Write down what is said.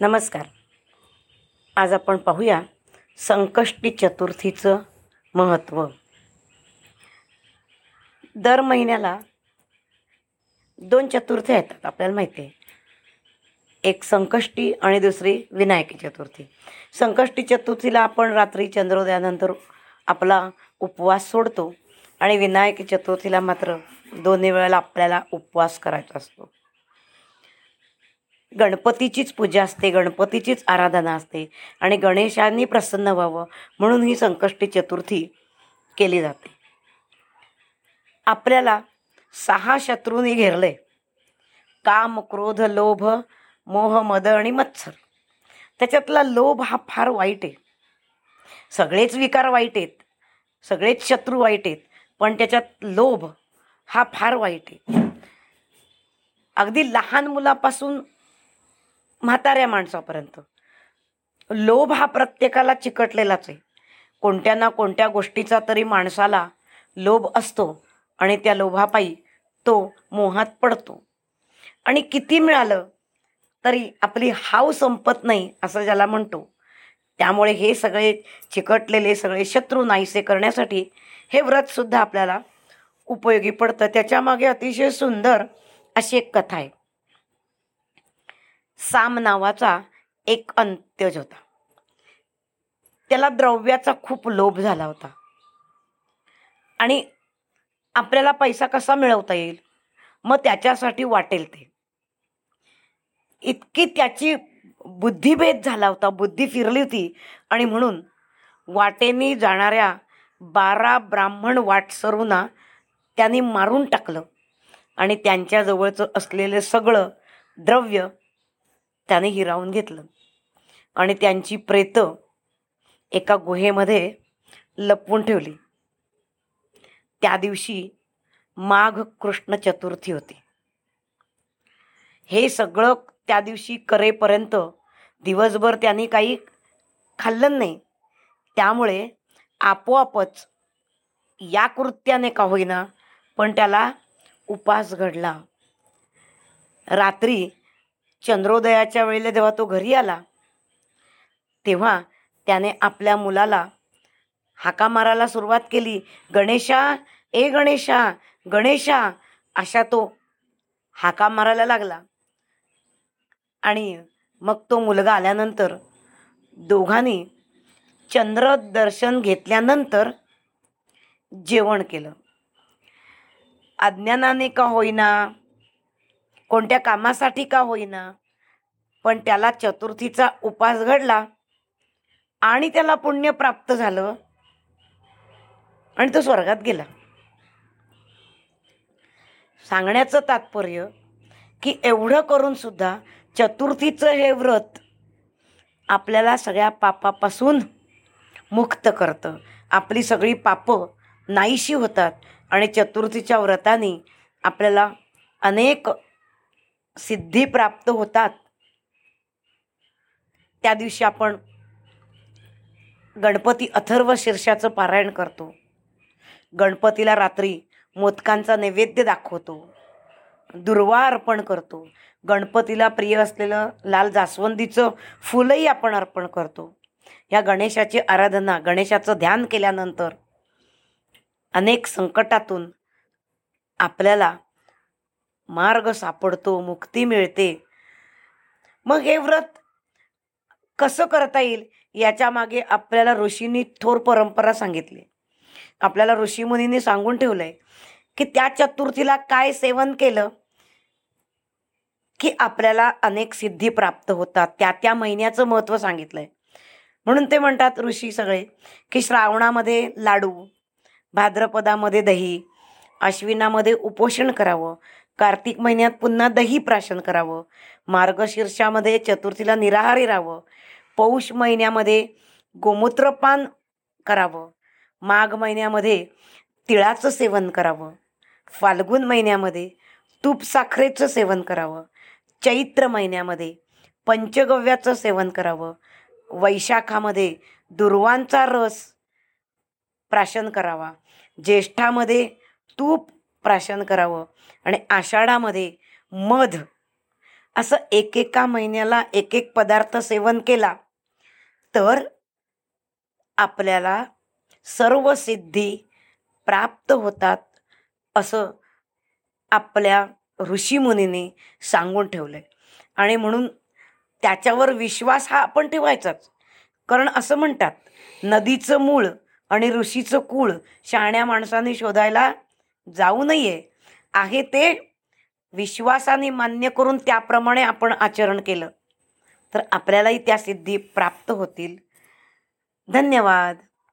नमस्कार. आज आपण पाहूया संकष्टी चतुर्थीचं महत्त्व. दर महिन्याला दोन चतुर्थी येतात आपल्याला माहिती आहे. एक संकष्टी आणि दुसरी विनायकी चतुर्थी. संकष्टी चतुर्थीला आपण रात्री चंद्रोदयानंतर आपला उपवास सोडतो आणि विनायकी चतुर्थीला मात्र दोन्ही वेळेला आपल्याला उपवास करायचा असतो. गणपतीचीच पूजा असते गणपतीचीच आराधना असते आणि गणेशांनी प्रसन्न व्हावं म्हणून ही संकष्टी चतुर्थी केली जाते. आपल्याला सहा शत्रूंनी घेरले काम क्रोध लोभ मोह मद आणि मत्सर. त्याच्यातला लोभ हा फार वाईट आहे. सगळेच विकार वाईट आहेत सगळेच शत्रू वाईट आहेत पण त्याच्यात लोभ हा फार वाईट आहे. अगदी लहान मुलापासून म्हाताऱ्या माणसापर्यंत. लोभ हा प्रत्येकाला चिकटलेलाच आहे. कोणत्या ना कोणत्या गोष्टीचा तरी माणसाला लोभ असतो आणि त्या लोभापायी तो मोहात पडतो. आणि किती मिळालं तरी आपली हाव संपत नाही असं ज्याला म्हणतो. त्यामुळे हे सगळे चिकटलेले सगळे शत्रू नाहीसे करण्यासाठी हे व्रतसुद्धा आपल्याला उपयोगी पडतं. त्याच्यामागे अतिशय सुंदर अशी एक कथा आहे. साम नावाचा एक अंत्यज होता. त्याला द्रव्याचा खूप लोभ झाला होता. आणि आपल्याला पैसा कसा मिळवता येईल? मग त्याच्यासाठी वाटेल ते. इतकी त्याची बुद्धिभेद झाला होता. बुद्धी फिरली होती. आणि म्हणून वाटेनी जाणाऱ्या बारा ब्राह्मण वाटसरूंना त्यांनी मारून टाकलं. आणि त्यांच्याजवळचं असलेलं सगळं द्रव्य त्याने हिरावून घेतलं. आणि त्यांची प्रेत एका गुहेमध्ये लपवून ठेवली. त्या दिवशी माघ कृष्ण चतुर्थी होती. हे सगळं त्या दिवशी करेपर्यंत दिवसभर त्यांनी काही खाल्लं नाही. त्यामुळे आपोआपच या कृत्याने का होईना पण त्याला उपास घडला. रात्री चंद्रोदयाच्या वेळेला जेव्हा तो घरी आला तेव्हा त्याने आपल्या मुलाला हाका मारायला सुरुवात केली. गणेशा ए गणेशा गणेशा अशा तो हाका मारायला लागला. आणि मग तो मुलगा आल्यानंतर दोघांनी चंद्र दर्शन घेतल्यानंतर जेवण केलं. अज्ञानाने का होईना कोणत्या कामासाठी का होईना. पण त्याला चतुर्थीचा उपास घडला आणि त्याला पुण्य प्राप्त झालं. आणि तो स्वर्गात गेला. सांगण्याचं तात्पर्य की एवढं करून सुद्धा चतुर्थीचं हे व्रत आपल्याला सगळ्या पापापासून मुक्त करतं. आपली सगळी पापं नाहीशी होतात आणि चतुर्थीच्या व्रताने आपल्याला अनेक सिद्धी प्राप्त होतात. त्या दिवशी आपण गणपती अथर्व शीर्षाचं पारायण करतो. गणपतीला रात्री मोदकांचा नैवेद्य दाखवतो. दुर्वा अर्पण करतो. गणपतीला प्रिय असलेलं लाल जास्वंदीचं फुलंही आपण अर्पण करतो. ह्या गणेशाची आराधना गणेशाचं ध्यान केल्यानंतर अनेक संकटातून आपल्याला मार्ग सापडतो मुक्ती मिळते. मग हे व्रत कसं करता येईल? याच्या मागे आपल्याला ऋषींनी थोर परंपरा सांगितली. आपल्याला ऋषीमुनींनी सांगून ठेवलंय की त्या चतुर्थीला काय सेवन केलं? की आपल्याला अनेक सिद्धी प्राप्त होतात. त्या त्या महिन्याचं महत्त्व सांगितलंय. म्हणून ते म्हणतात ऋषी सगळे की श्रावणामध्ये लाडू भाद्रपदामध्ये दही अश्विनामध्ये उपोषण करावं. कार्तिक महिन्यात पुन्हा दही प्राशन करावं. मार्गशीर्षामध्ये चतुर्थीला निराहारी राहावं. पौष महिन्यामध्ये गोमूत्रपान करावं. माघ महिन्यामध्ये तिळाचं सेवन करावं. फाल्गुन महिन्यामध्ये तूप साखरेचं सेवन करावं. चैत्र महिन्यामध्ये पंचगव्याचं सेवन करावं. वैशाखामध्ये दुर्वांचा रस प्राशन करावा. ज्येष्ठामध्ये तूप प्राशन करावं आणि आषाढामध्ये मध. असं एकेका महिन्याला एक एक पदार्थ सेवन केला तर आपल्याला सर्व सिद्धी प्राप्त होतात असं आपल्या ऋषीमुनीने सांगून ठेवलं आहे आणि म्हणून त्याच्यावर विश्वास हा आपण ठेवायचाच. कारण असं म्हणतात नदीचं मूळ आणि ऋषीचं कूळ शहाण्या माणसाने शोधायला जाऊ नये. आहे ते विश्वासाने मान्य करून त्याप्रमाणे आपण आचरण केलं. तर आपल्यालाही त्या सिद्धी प्राप्त होतील. धन्यवाद.